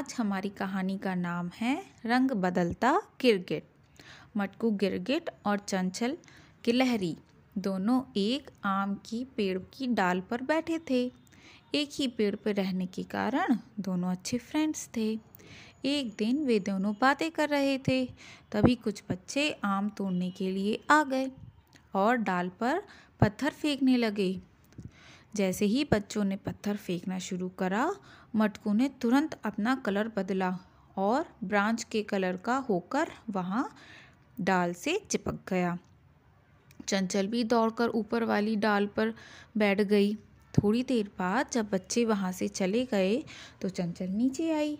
आज हमारी कहानी का नाम है रंग बदलता गिरगिट। मटकू गिरगिट और चंचल गिलहरी दोनों एक आम की पेड़ की डाल पर बैठे थे। एक ही पेड़ पर रहने के कारण दोनों अच्छे फ्रेंड्स थे। एक दिन वे दोनों बातें कर रहे थे। तभी कुछ बच्चे आम तोड़ने के लिए आ गए और डाल पर पत्थर फेंकने लगे। जैसे ही बच्चों ने पत्थर फेंकना शुरू करा मटकू ने तुरंत अपना कलर बदला और ब्रांच के कलर का होकर वहाँ डाल से चिपक गया। चंचल भी दौड़कर ऊपर वाली डाल पर बैठ गई। थोड़ी देर बाद जब बच्चे वहाँ से चले गए तो चंचल नीचे आई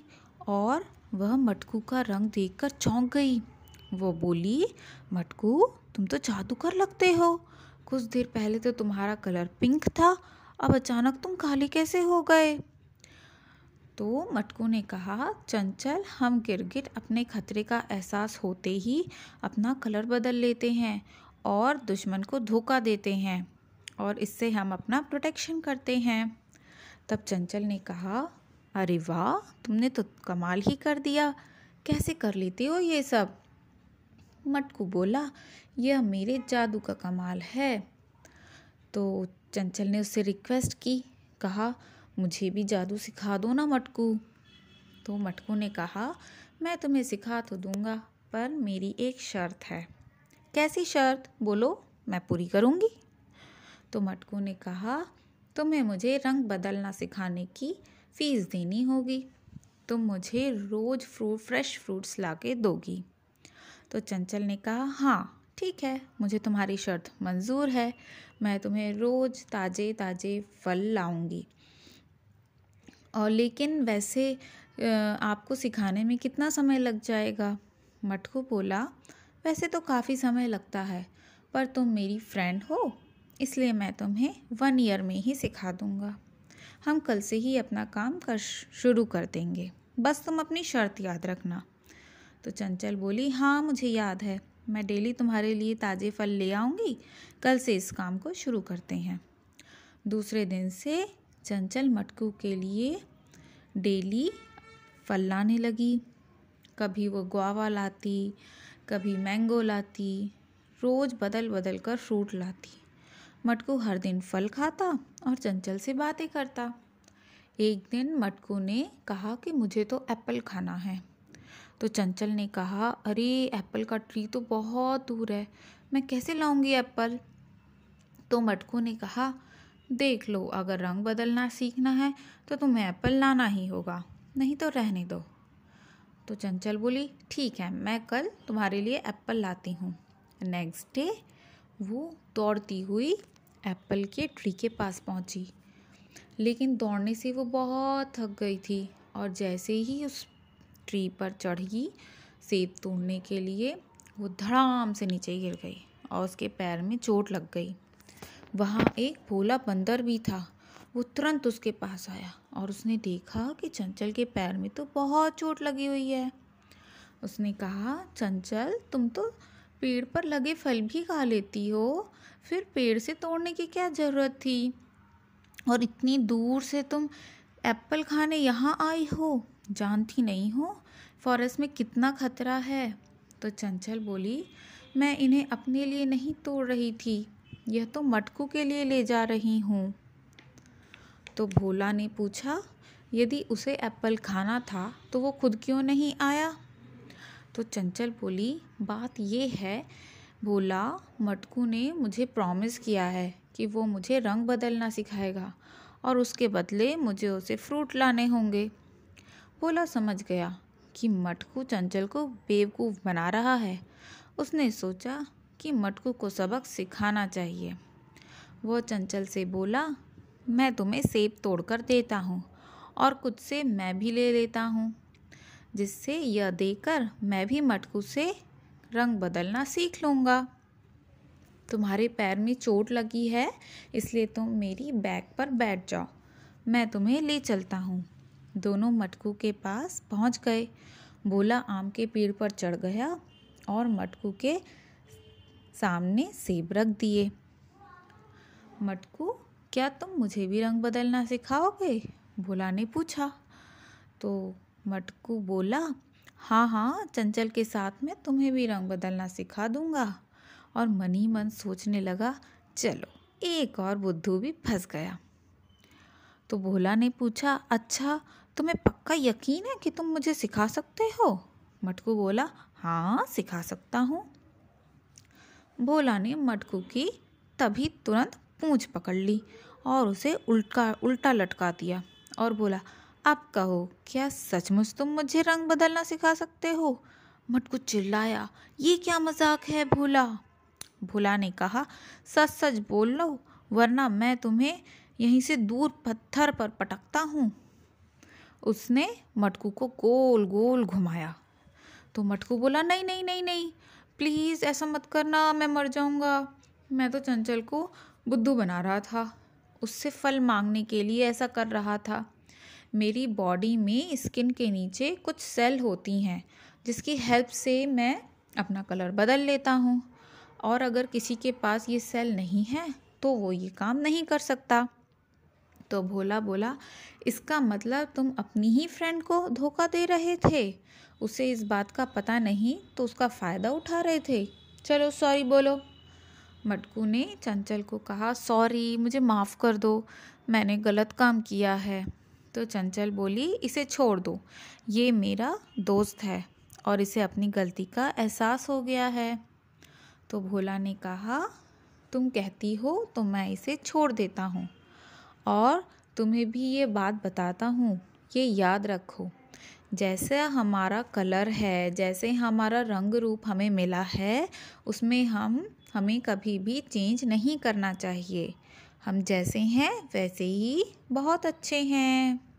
और वह मटकू का रंग देखकर चौंक गई। वो बोली, मटकू, तुम तो जादूगर लगते हो। कुछ देर पहले तो तुम्हारा कलर पिंक था, अब अचानक तुम काले कैसे हो गए? तो मटकू ने कहा, चंचल, हम गिरगिट अपने खतरे का एहसास होते ही अपना कलर बदल लेते हैं और दुश्मन को धोखा देते हैं और इससे हम अपना प्रोटेक्शन करते हैं। तब चंचल ने कहा, अरे वाह, तुमने तो कमाल ही कर दिया। कैसे कर लेते हो ये सब? मटकू बोला, यह मेरे जादू का कमाल है। तो चंचल ने उससे रिक्वेस्ट की, कहा मुझे भी जादू सिखा दो ना मटकू। तो मटकू ने कहा, मैं तुम्हें सिखा तो दूँगा, पर मेरी एक शर्त है। कैसी शर्त? बोलो, मैं पूरी करूँगी। तो मटकू ने कहा, तुम्हें मुझे रंग बदलना सिखाने की फ़ीस देनी होगी। तुम मुझे रोज़ फ्रूट फ्रेश फ्रूट्स ला के दोगी। तो चंचल ने कहा हाँ ठीक है, मुझे तुम्हारी शर्त मंजूर है। मैं तुम्हें रोज़ ताज़े ताज़े फल लाऊँगी। और लेकिन वैसे आपको सिखाने में कितना समय लग जाएगा? मटकू बोला, वैसे तो काफ़ी समय लगता है, पर तुम मेरी फ्रेंड हो, इसलिए मैं तुम्हें वन ईयर में ही सिखा दूँगा। हम कल से ही अपना काम कर शुरू कर देंगे। बस तुम अपनी शर्त याद रखना। तो चंचल बोली हाँ मुझे याद है। मैं डेली तुम्हारे लिए ताज़े फल ले आऊँगी। कल से इस काम को शुरू करते हैं। दूसरे दिन से चंचल मटकू के लिए डेली फल लाने लगी। कभी वो गुआवा लाती, कभी मैंगो लाती, रोज़ बदल बदल कर फ्रूट लाती। मटकू हर दिन फल खाता और चंचल से बातें करता। एक दिन मटकू ने कहा कि मुझे तो एप्पल खाना है। तो चंचल ने कहा, अरे, एप्पल का ट्री तो बहुत दूर है। मैं कैसे लाऊँगी एप्पल? तो मटकू ने कहा देख लो, अगर रंग बदलना सीखना है तो तुम्हें एप्पल लाना ही होगा, नहीं तो रहने दो। तो चंचल बोली, ठीक है, मैं कल तुम्हारे लिए एप्पल लाती हूँ। नेक्स्ट डे वो दौड़ती हुई एप्पल के ट्री के पास पहुँची। लेकिन दौड़ने से वो बहुत थक गई थी, और जैसे ही उस ट्री पर चढ़ी, सेब तोड़ने के लिए वो धड़ाम से नीचे गिर गई और उसके पैर में चोट लग गई। वहाँ एक भोला बंदर भी था। वो तुरंत उसके पास आया और उसने देखा कि चंचल के पैर में तो बहुत चोट लगी हुई है। उसने कहा, चंचल, तुम तो पेड़ पर लगे फल भी खा लेती हो। फिर पेड़ से तोड़ने की क्या ज़रूरत थी? और इतनी दूर से तुम एप्पल खाने यहाँ आई हो? जानती नहीं हो फॉरेस्ट में कितना खतरा है? तो चंचल बोली, मैं इन्हें अपने लिए नहीं तोड़ रही थी। यह तो मटकू के लिए ले जा रही हूँ। तो भोला ने पूछा, यदि उसे एप्पल खाना था तो वो खुद क्यों नहीं आया? तो चंचल बोली, बात ये है, भोला, मटकू ने मुझे प्रॉमिस किया है कि वो मुझे रंग बदलना सिखाएगा और उसके बदले मुझे उसे फ्रूट लाने होंगे। भोला समझ गया कि मटकू चंचल को बेवकूफ़ बना रहा है। उसने सोचा कि मटकू को सबक सिखाना चाहिए। वो चंचल से बोला, मैं तुम्हें सेब तोड़कर देता हूँ और कुछ से मैं भी ले लेता हूँ, जिससे यह देकर मैं भी मटकू से रंग बदलना सीख लूँगा। तुम्हारे पैर में चोट लगी है, इसलिए तुम मेरी बैग पर बैठ जाओ। मैं तुम्हें ले चलता हूँ। दोनों मटकू के पास पहुँच गए। बोला, आम के पेड़ पर चढ़ गया और मटकू के सामने सेब रख दिए। मटकू, क्या तुम मुझे भी रंग बदलना सिखाओगे? भोला ने पूछा। तो मटकू बोला हाँ हाँ चंचल के साथ में तुम्हें भी रंग बदलना सिखा दूँगा। और मन ही मन सोचने लगा, चलो, एक और बुद्धू भी फंस गया। तो भोला ने पूछा अच्छा तुम्हें पक्का यकीन है कि तुम मुझे सिखा सकते हो? मटकू बोला हाँ सिखा सकता हूँ। भोला ने मटकू की तभी तुरंत पूंछ पकड़ ली और उसे उल्टा उल्टा लटका दिया और बोला, अब कहो, क्या सचमुच तुम मुझे रंग बदलना सिखा सकते हो? मटकू चिल्लाया, ये क्या मज़ाक है भोला? भोला ने कहा, सच सच बोल लो, वरना मैं तुम्हें यहीं से दूर पत्थर पर पटकता हूँ। उसने मटकू को गोल गोल घुमाया। तो मटकू बोला, नहीं नहीं नहीं नहीं प्लीज़ ऐसा मत करना, मैं मर जाऊँगा। मैं तो चंचल को बुद्धू बना रहा था। उससे फल मांगने के लिए ऐसा कर रहा था। मेरी बॉडी में स्किन के नीचे कुछ सेल होती हैं, जिसकी हेल्प से मैं अपना कलर बदल लेता हूँ। और अगर किसी के पास ये सेल नहीं है तो वो ये काम नहीं कर सकता। तो भोला बोला, इसका मतलब तुम अपनी ही फ्रेंड को धोखा दे रहे थे? उसे इस बात का पता नहीं तो उसका फ़ायदा उठा रहे थे? चलो सॉरी बोलो। मटकू ने चंचल को कहा सॉरी मुझे माफ़ कर दो, मैंने गलत काम किया है। तो चंचल बोली, इसे छोड़ दो, ये मेरा दोस्त है और इसे अपनी गलती का एहसास हो गया है। तो भोला ने कहा, तुम कहती हो तो मैं इसे छोड़ देता हूँ। और तुम्हें भी ये बात बताता हूँ, ये याद रखो। जैसे हमारा कलर है, जैसे हमारा रंग रूप हमें मिला है, उसमें हम, हमें कभी भी चेंज नहीं करना चाहिए। हम जैसे हैं, वैसे ही बहुत अच्छे हैं।